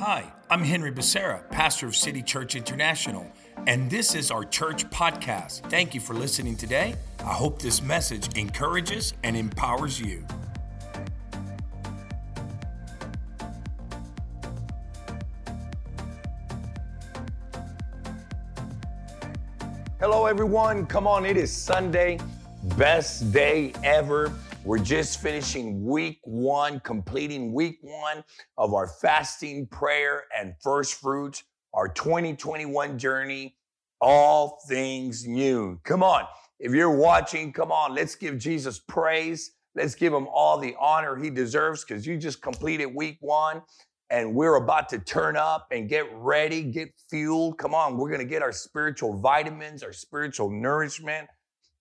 Hi, I'm Henry Becerra, pastor of City Church International, and this is our church podcast. Thank you for listening today. I hope this message encourages and empowers you. Hello, everyone. Come on, it is Sunday, best day ever. We're just finishing week one, completing week of our fasting, prayer, and first fruits, our 2021 journey, all things new. Come on. If you're watching, come on, let's give Jesus praise. Let's give him all the honor he deserves because you just completed week one and we're about to turn up and get ready, get fueled. Come on, we're going to get our spiritual vitamins, our spiritual nourishment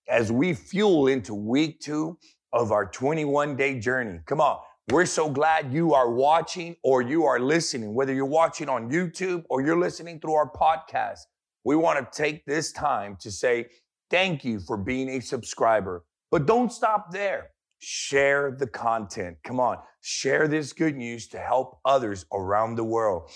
as we fuel into week two of our 21 day journey. Come on. We're so glad you are watching or you are listening, whether you're watching on YouTube or you're listening through our podcast. We want to take this time to say thank you for being a subscriber. But don't stop there. Share the content. Come on, share this good news to help others around the world.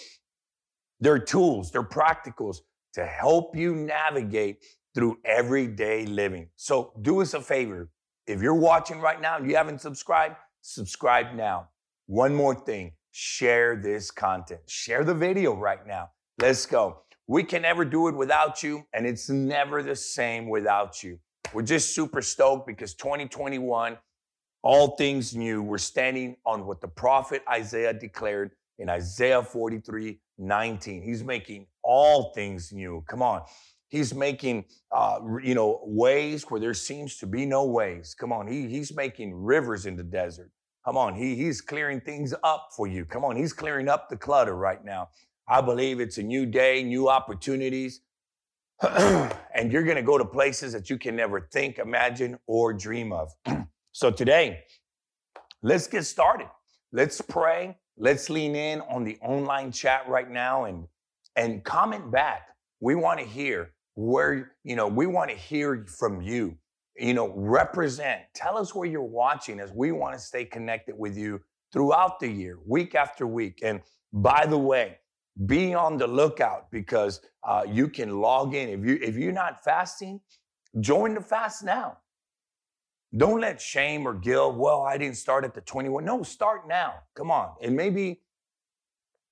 They're tools, they're practicals to help you navigate through everyday living. So do us a favor if you're watching right now and you haven't subscribed, subscribe now. One more thing share this content, share the video right now. Let's go. We can never do it without you, and it's never the same without you. We're just super stoked because 2021, all things new. We're standing on what the prophet Isaiah declared in Isaiah 43 19. He's making all things new. Come on. He's making, uh, you know, ways where there seems to be no ways. Come on, he, he's making rivers in the desert. Come on, he, he's clearing things up for you. Come on, he's clearing up the clutter right now. I believe it's a new day, new opportunities. and you're going to go to places that you can never think, imagine, or dream of. so today, let's get started. Let's pray. Let's lean in on the online chat right now and, and comment back. We want to hear where, you know, we want to hear from you. You know, represent, tell us where you're watching as we want to stay connected with you throughout the year, week after week. And by the way, be on the lookout because uh, you can log in. If you if you're not fasting, join the fast now. Don't let shame or guilt. Well, I didn't start at the 21. No, start now. Come on, and maybe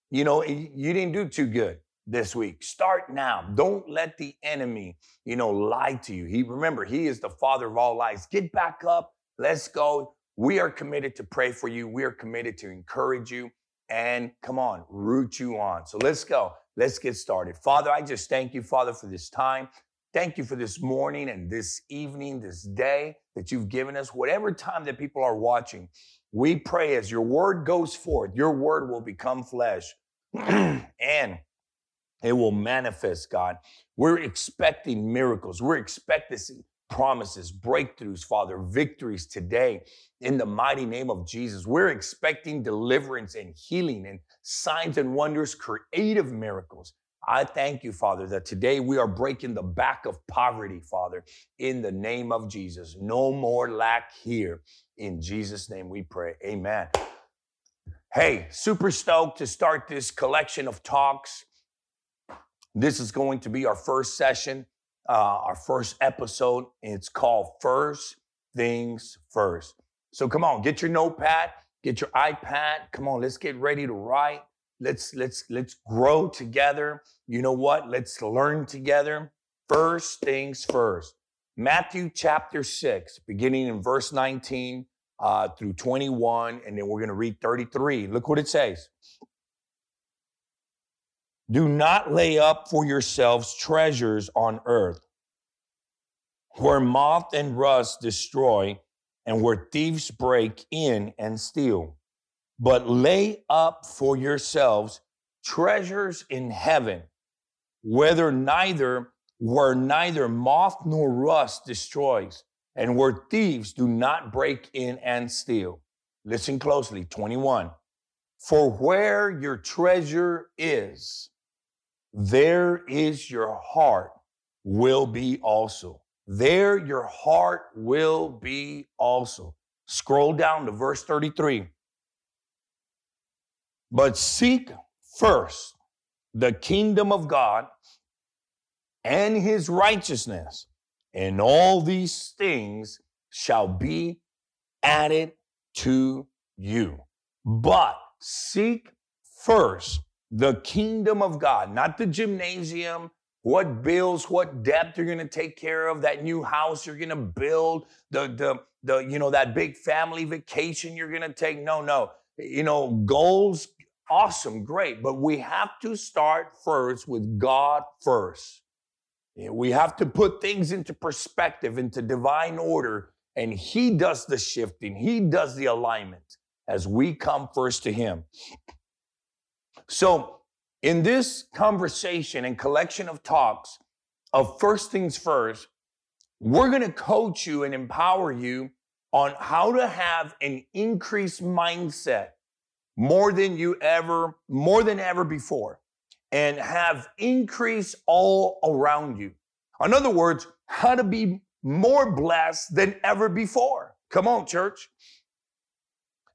you know you didn't do too good this week. Start now. Don't let the enemy, you know, lie to you. He remember, he is the father of all lies. Get back up. Let's go. We are committed to pray for you. We are committed to encourage you and come on, root you on. So let's go. Let's get started. Father, I just thank you, Father, for this time. Thank you for this morning and this evening, this day that you've given us, whatever time that people are watching. We pray as your word goes forth, your word will become flesh. and it will manifest, God. We're expecting miracles. We're expecting promises, breakthroughs, Father, victories today in the mighty name of Jesus. We're expecting deliverance and healing and signs and wonders, creative miracles. I thank you, Father, that today we are breaking the back of poverty, Father, in the name of Jesus. No more lack here. In Jesus' name we pray. Amen. Hey, super stoked to start this collection of talks this is going to be our first session, uh, our first episode. It's called First Things First. So come on, get your notepad, get your iPad. Come on, let's get ready to write. Let's let's let's grow together. You know what? Let's learn together. First things first. Matthew chapter 6, beginning in verse 19 uh, through 21, and then we're going to read 33. Look what it says. Do not lay up for yourselves treasures on earth, where moth and rust destroy, and where thieves break in and steal. But lay up for yourselves treasures in heaven, whether neither where neither moth nor rust destroys, and where thieves do not break in and steal. Listen closely, 21. For where your treasure is, there is your heart will be also. There your heart will be also. Scroll down to verse 33. But seek first the kingdom of God and his righteousness, and all these things shall be added to you. But seek first the kingdom of God, not the gymnasium, what bills, what debt you're going to take care of, that new house you're going to build, the the the you know that big family vacation you're going to take. No, no. You know, goals awesome, great, but we have to start first with God first. We have to put things into perspective, into divine order, and He does the shifting, He does the alignment as we come first to Him. So, in this conversation and collection of talks of first things first, we're going to coach you and empower you on how to have an increased mindset more than you ever, more than ever before, and have increase all around you. In other words, how to be more blessed than ever before. Come on, church.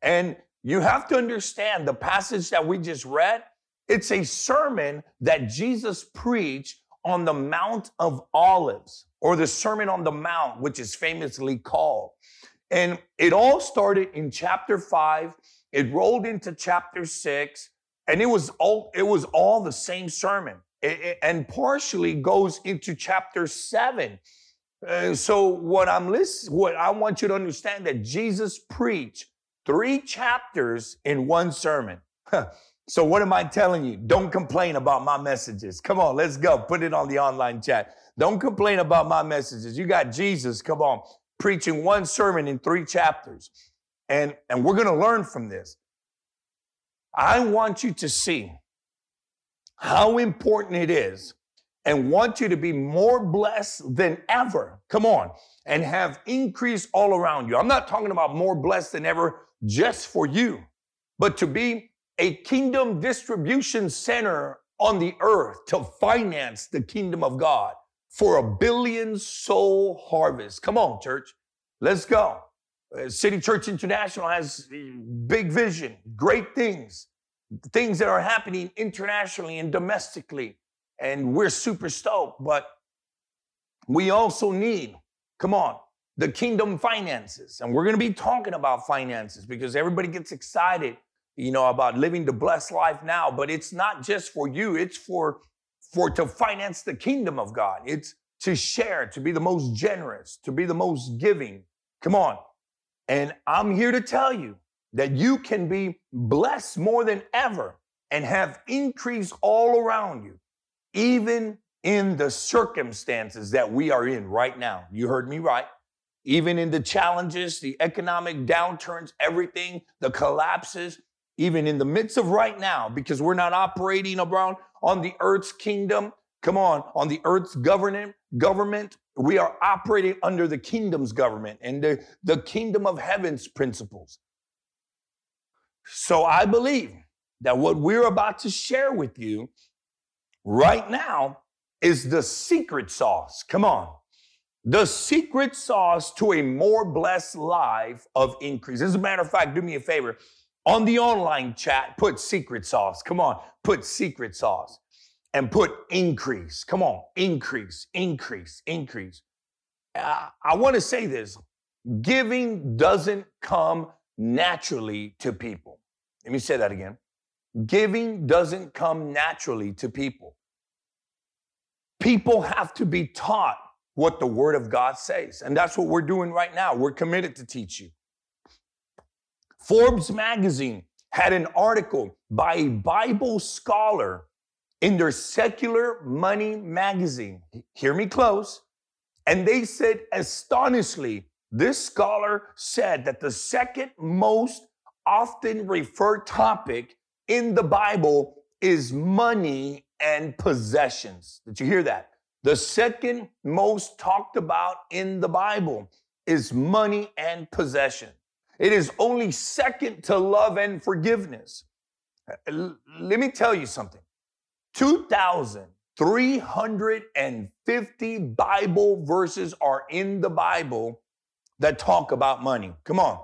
And you have to understand the passage that we just read. It's a sermon that Jesus preached on the Mount of Olives, or the Sermon on the Mount, which is famously called. And it all started in chapter five. It rolled into chapter six, and it was all it was all the same sermon, it, it, and partially goes into chapter seven. Uh, so what I'm list, what I want you to understand that Jesus preached three chapters in one sermon. so what am I telling you? Don't complain about my messages. Come on, let's go. Put it on the online chat. Don't complain about my messages. You got Jesus. Come on, preaching one sermon in three chapters. And, and we're going to learn from this. I want you to see how important it is and want you to be more blessed than ever. Come on. And have increase all around you. I'm not talking about more blessed than ever just for you, but to be a kingdom distribution center on the earth to finance the kingdom of God for a billion soul harvest. Come on, church. Let's go. Uh, City Church International has big vision, great things, things that are happening internationally and domestically and we're super stoked, but we also need, come on, the kingdom finances. And we're going to be talking about finances because everybody gets excited, you know, about living the blessed life now, but it's not just for you, it's for for to finance the kingdom of God. It's to share, to be the most generous, to be the most giving. Come on. And I'm here to tell you that you can be blessed more than ever and have increase all around you even in the circumstances that we are in right now. You heard me right. Even in the challenges, the economic downturns, everything, the collapses, even in the midst of right now, because we're not operating around on the earth's kingdom. Come on, on the earth's government, government, we are operating under the kingdom's government and the, the kingdom of heaven's principles. So I believe that what we're about to share with you right now is the secret sauce. Come on. The secret sauce to a more blessed life of increase. As a matter of fact, do me a favor. On the online chat, put secret sauce. Come on, put secret sauce and put increase. Come on, increase, increase, increase. Uh, I want to say this giving doesn't come naturally to people. Let me say that again. Giving doesn't come naturally to people. People have to be taught what the Word of God says. And that's what we're doing right now. We're committed to teach you. Forbes magazine had an article by a Bible scholar in their secular money magazine. Hear me close. And they said, astonishingly, this scholar said that the second most often referred topic in the Bible is money and possessions. Did you hear that? The second most talked about in the Bible is money and possession. It is only second to love and forgiveness. Let me tell you something 2,350 Bible verses are in the Bible that talk about money. Come on.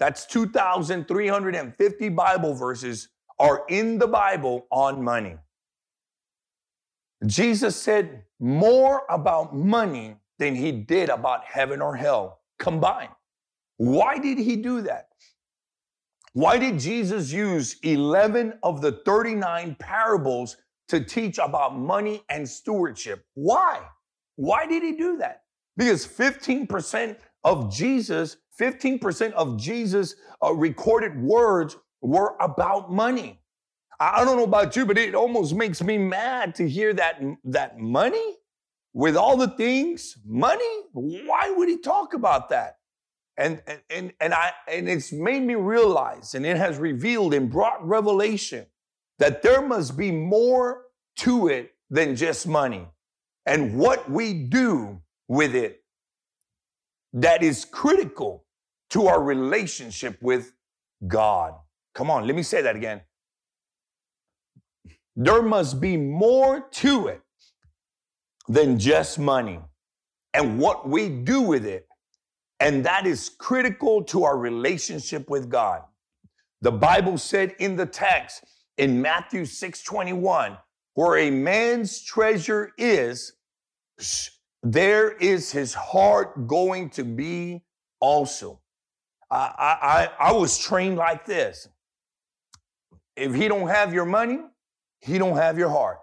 That's 2,350 Bible verses are in the Bible on money. Jesus said more about money than he did about heaven or hell combined. Why did he do that? Why did Jesus use 11 of the 39 parables to teach about money and stewardship? Why? Why did he do that? Because 15% of Jesus, 15% of Jesus' uh, recorded words were about money. I don't know about you, but it almost makes me mad to hear that, that money with all the things, money, why would he talk about that? And, and, and, I, and it's made me realize, and it has revealed and brought revelation that there must be more to it than just money. And what we do with it that is critical to our relationship with God. Come on, let me say that again. There must be more to it than just money and what we do with it. And that is critical to our relationship with God. The Bible said in the text in Matthew 6 21, where a man's treasure is, there is his heart going to be also. I, I, I was trained like this. If he don't have your money, he don't have your heart.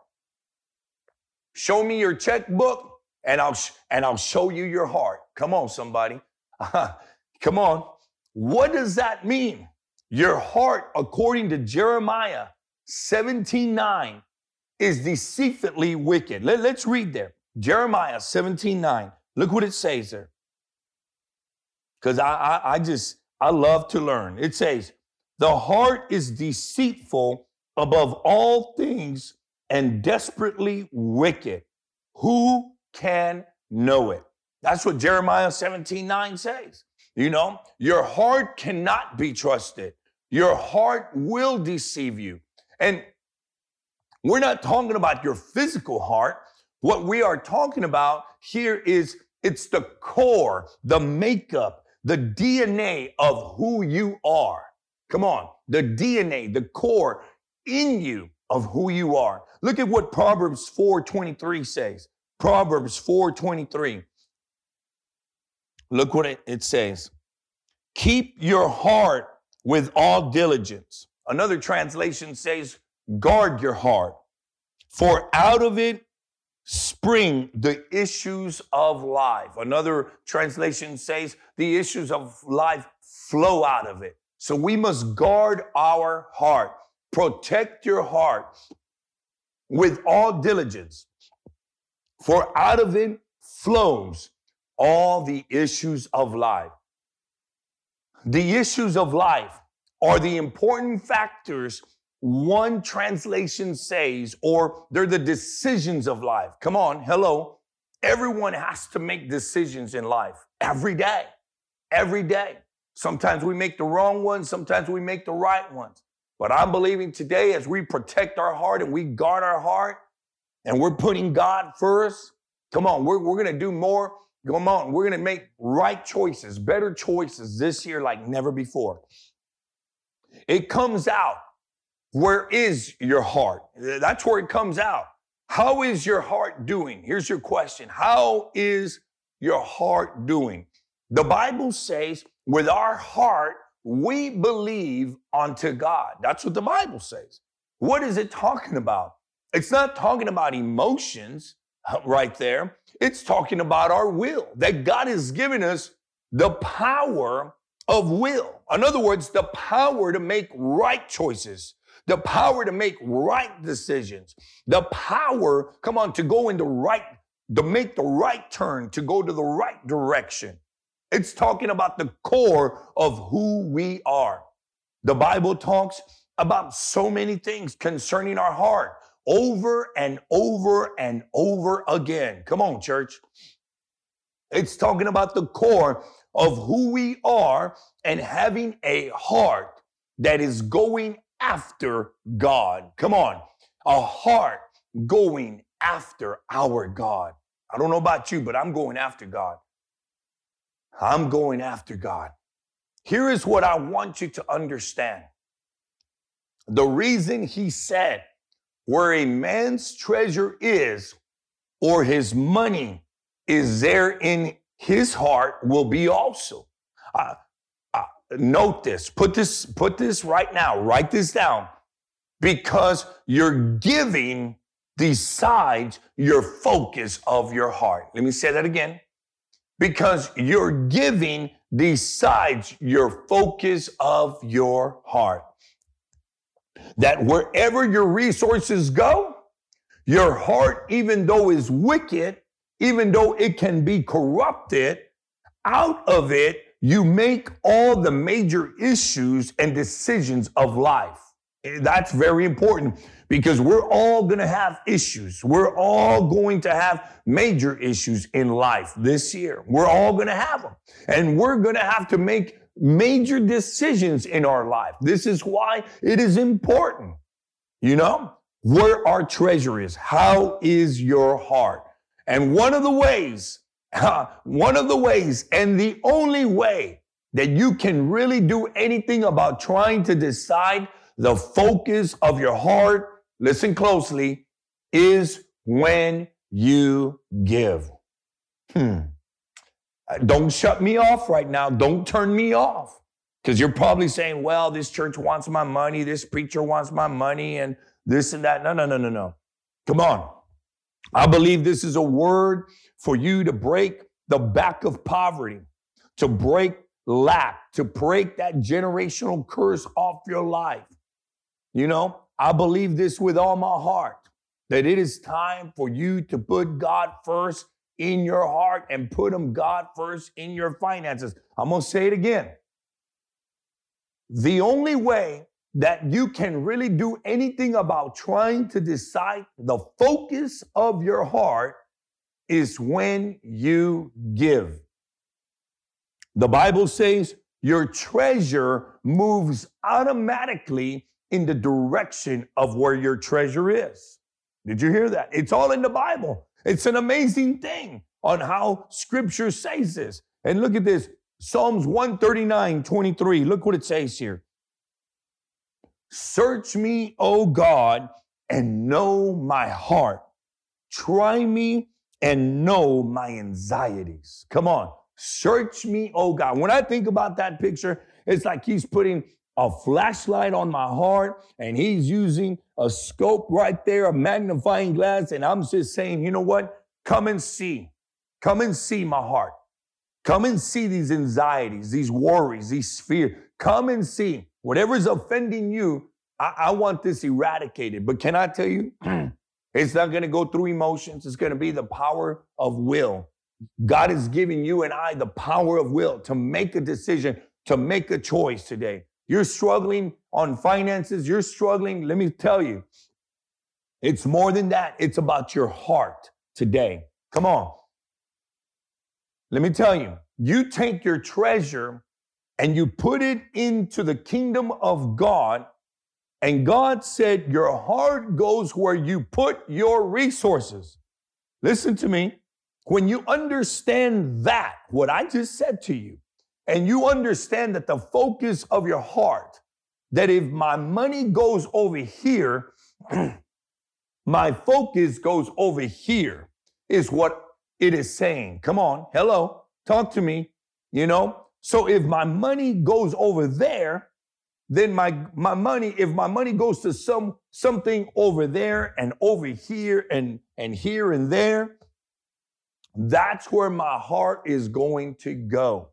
Show me your checkbook and I'll and I'll show you your heart. Come on somebody. Come on. What does that mean? Your heart according to Jeremiah 17:9 is deceitfully wicked. Let, us read there. Jeremiah 17:9. Look what it says there. Cuz I, I I just I love to learn. It says, "The heart is deceitful above all things and desperately wicked. Who can know it? That's what Jeremiah 17 9 says. You know, your heart cannot be trusted. Your heart will deceive you. And we're not talking about your physical heart. What we are talking about here is it's the core, the makeup, the DNA of who you are. Come on, the DNA, the core in you of who you are. Look at what Proverbs 4:23 says. Proverbs 4:23. Look what it, it says. Keep your heart with all diligence. Another translation says, guard your heart, for out of it spring the issues of life. Another translation says, the issues of life flow out of it. So we must guard our heart. Protect your heart with all diligence, for out of it flows all the issues of life. The issues of life are the important factors one translation says, or they're the decisions of life. Come on, hello. Everyone has to make decisions in life every day, every day. Sometimes we make the wrong ones, sometimes we make the right ones. But I'm believing today as we protect our heart and we guard our heart and we're putting God first, come on, we're, we're going to do more. Come on, we're going to make right choices, better choices this year like never before. It comes out. Where is your heart? That's where it comes out. How is your heart doing? Here's your question How is your heart doing? The Bible says, with our heart, we believe unto God. That's what the Bible says. What is it talking about? It's not talking about emotions uh, right there. It's talking about our will, that God has given us the power of will. In other words, the power to make right choices, the power to make right decisions, the power, come on, to go in the right, to make the right turn, to go to the right direction. It's talking about the core of who we are. The Bible talks about so many things concerning our heart over and over and over again. Come on, church. It's talking about the core of who we are and having a heart that is going after God. Come on, a heart going after our God. I don't know about you, but I'm going after God. I'm going after God. Here is what I want you to understand the reason he said, where a man's treasure is, or his money is there in his heart, will be also. Uh, uh, note this, put this, put this right now, write this down, because your giving decides your focus of your heart. Let me say that again. Because your giving decides your focus of your heart that wherever your resources go, your heart, even though is wicked, even though it can be corrupted, out of it, you make all the major issues and decisions of life. Eh, that's very important because we're all going to have issues. We're all going to have major issues in life this year. We're all going to have them. And we're going to have to make major decisions in our life. This is why it is important. You know, where our treasure is. How is your heart? And one of the ways, one of the ways, and the only way that you can really do anything about trying to decide the focus of your heart, listen closely, is when you give. Hmm. Uh, don't shut me off right now. Don't turn me off. Because you're probably saying, well, this church wants my money, this preacher wants my money, and this and that. No, no, no, no, no. Come on. I believe this is a word for you to break the back of poverty, to break lack, to break that generational curse off your life. You know, I believe this with all my heart that it is time for you to put God first in your heart and put Him God first in your finances. I'm going to say it again. The only way that you can really do anything about trying to decide the focus of your heart is when you give. The Bible says your treasure moves automatically in the direction of where your treasure is. Did you hear that? It's all in the Bible. It's an amazing thing on how scripture says this. And look at this Psalms 139 23. Look what it says here. Search me, O God, and know my heart. Try me and know my anxieties. Come on. Search me, oh God. When I think about that picture, it's like he's putting a flashlight on my heart and he's using a scope right there, a magnifying glass. And I'm just saying, you know what? Come and see. Come and see my heart. Come and see these anxieties, these worries, these fears. Come and see whatever's offending you. I, I want this eradicated. But can I tell you, it's not going to go through emotions. It's going to be the power of will. God is giving you and I the power of will to make a decision, to make a choice today. You're struggling on finances. You're struggling. Let me tell you, it's more than that. It's about your heart today. Come on. Let me tell you, you take your treasure and you put it into the kingdom of God. And God said, Your heart goes where you put your resources. Listen to me. When you understand that, what I just said to you, and you understand that the focus of your heart, that if my money goes over here, my focus goes over here, is what it is saying. Come on, hello, talk to me. You know, so if my money goes over there, then my my money if my money goes to some something over there and over here and and here and there that's where my heart is going to go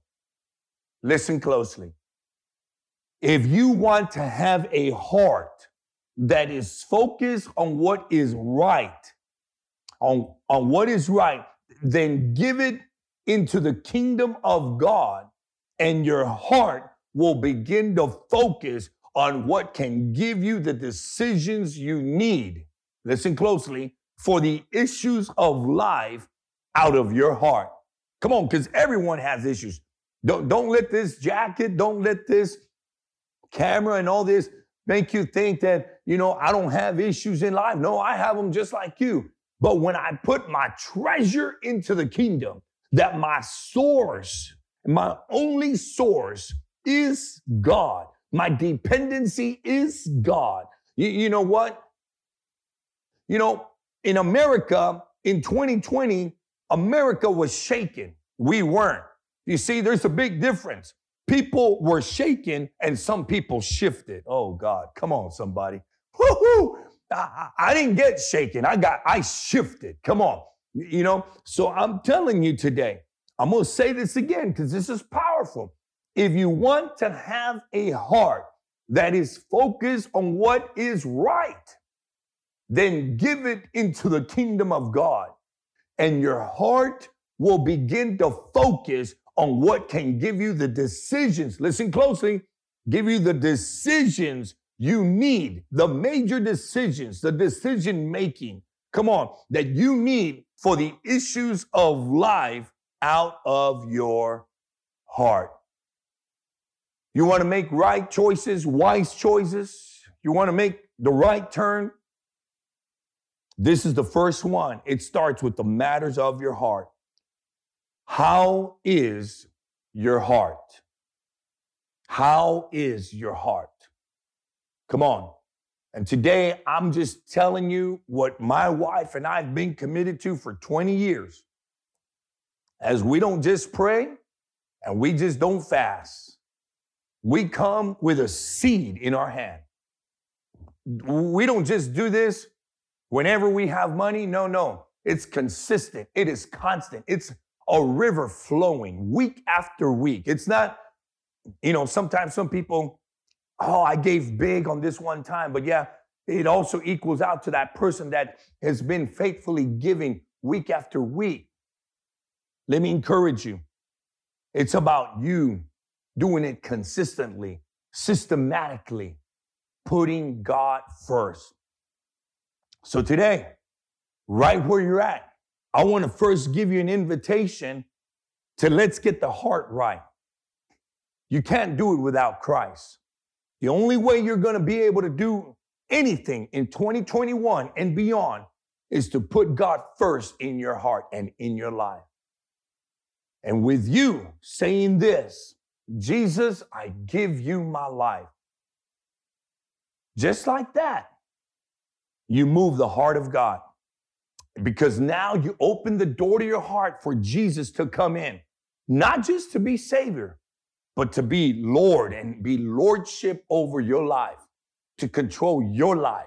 Listen closely. If you want to have a heart that is focused on what is right, on, on what is right, then give it into the kingdom of God, and your heart will begin to focus on what can give you the decisions you need. Listen closely for the issues of life out of your heart. Come on, because everyone has issues. Don't, don't let this jacket, don't let this camera and all this make you think that, you know, I don't have issues in life. No, I have them just like you. But when I put my treasure into the kingdom, that my source, my only source is God. My dependency is God. You, you know what? You know, in America in 2020, America was shaken. We weren't. You see, there's a big difference. People were shaken and some people shifted. Oh God, come on, somebody. Woo-hoo! I, I didn't get shaken. I got, I shifted. Come on. You know, so I'm telling you today, I'm going to say this again because this is powerful. If you want to have a heart that is focused on what is right, then give it into the kingdom of God, and your heart will begin to focus on what can give you the decisions. Listen closely, give you the decisions you need, the major decisions, the decision making. Come on, that you need for the issues of life out of your heart. You want to make right choices, wise choices. You want to make the right turn. This is the first one. It starts with the matters of your heart. How is your heart? How is your heart? Come on. And today I'm just telling you what my wife and I've been committed to for 20 years. As we don't just pray and we just don't fast, we come with a seed in our hand. We don't just do this whenever we have money. No, no. It's consistent. It is constant. It's a river flowing week after week. It's not, you know, sometimes some people, oh, I gave big on this one time, but yeah, it also equals out to that person that has been faithfully giving week after week. Let me encourage you. It's about you doing it consistently, systematically, putting God first. So today, right where you're at, I want to first give you an invitation to let's get the heart right. You can't do it without Christ. The only way you're going to be able to do anything in 2021 and beyond is to put God first in your heart and in your life. And with you saying this, Jesus, I give you my life. Just like that, you move the heart of God because now you open the door to your heart for Jesus to come in, not just to be Savior, but to be Lord and be Lordship over your life, to control your life.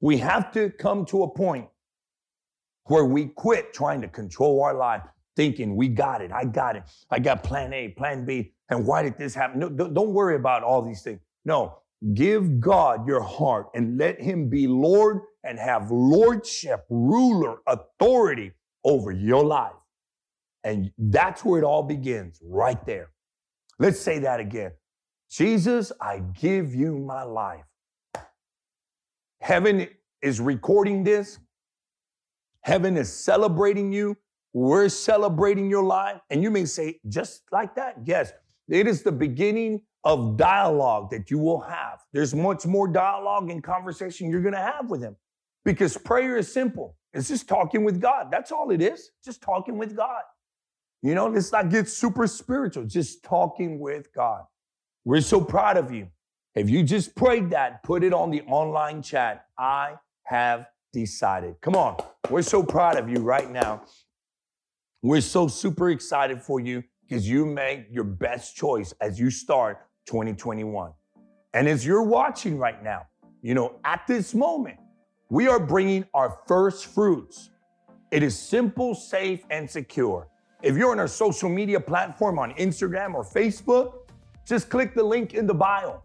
we have to come to a point where we quit trying to control our life, thinking we got it, I got it, I got plan A, plan B, and why did this happen? No, don't worry about all these things. No, give God your heart and let Him be Lord and have lordship, ruler, authority over your life. And that's where it all begins, right there. Let's say that again. Jesus, I give you my life. Heaven is recording this. Heaven is celebrating you. We're celebrating your life. And you may say, just like that? Yes. It is the beginning of dialogue that you will have. There's much more dialogue and conversation you're going to have with him. Because prayer is simple. It's just talking with God. That's all it is. Just talking with God. You know, let's not get super spiritual, just talking with God. We're so proud of you. If you just prayed that, put it on the online chat. I have decided. Come on. We're so proud of you right now. We're so super excited for you because you make your best choice as you start 2021. And as you're watching right now, you know, at this moment, we are bringing our first fruits. It is simple, safe, and secure. If you're on our social media platform on Instagram or Facebook, just click the link in the bio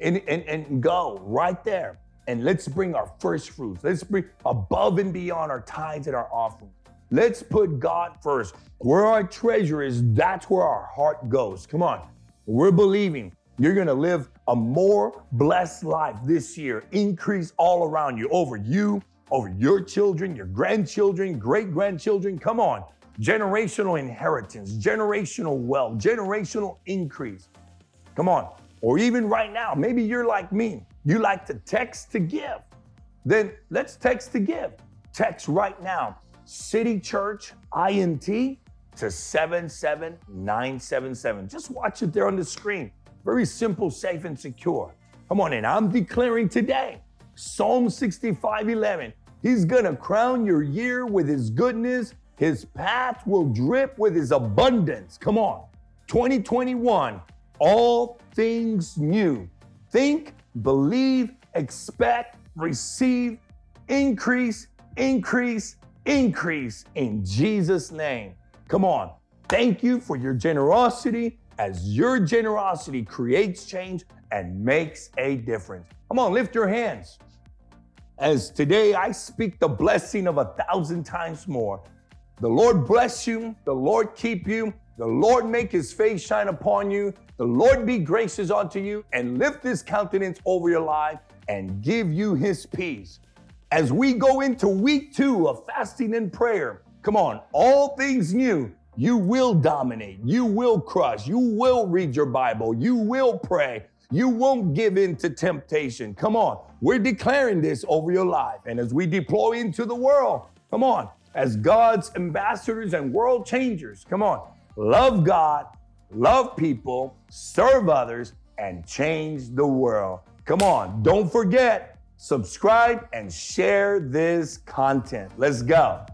and, and, and go right there. And let's bring our first fruits. Let's bring above and beyond our tithes and our offerings. Let's put God first. Where our treasure is, that's where our heart goes. Come on. We're believing you're going to live a more blessed life this year. Increase all around you, over you, over your children, your grandchildren, great grandchildren. Come on. Generational inheritance, generational wealth, generational increase. Come on. Or even right now, maybe you're like me. You like to text to give. Then let's text to give. Text right now, City Church INT to 77977. Just watch it there on the screen. Very simple, safe, and secure. Come on, in. I'm declaring today, Psalm 65 11, He's gonna crown your year with His goodness. His path will drip with His abundance. Come on. 2021, all things new. Think, believe, expect, receive, increase, increase, increase in Jesus' name. Come on. Thank you for your generosity as your generosity creates change and makes a difference. Come on, lift your hands. As today I speak the blessing of a thousand times more. The Lord bless you, the Lord keep you, the Lord make his face shine upon you, the Lord be gracious unto you, and lift his countenance over your life and give you his peace. As we go into week two of fasting and prayer, come on, all things new you will dominate. You will crush. You will read your Bible. You will pray. You won't give in to temptation. Come on. We're declaring this over your life. And as we deploy into the world, come on, as God's ambassadors and world changers, come on, love God, love people, serve others, and change the world. Come on. Don't forget, subscribe and share this content. Let's go.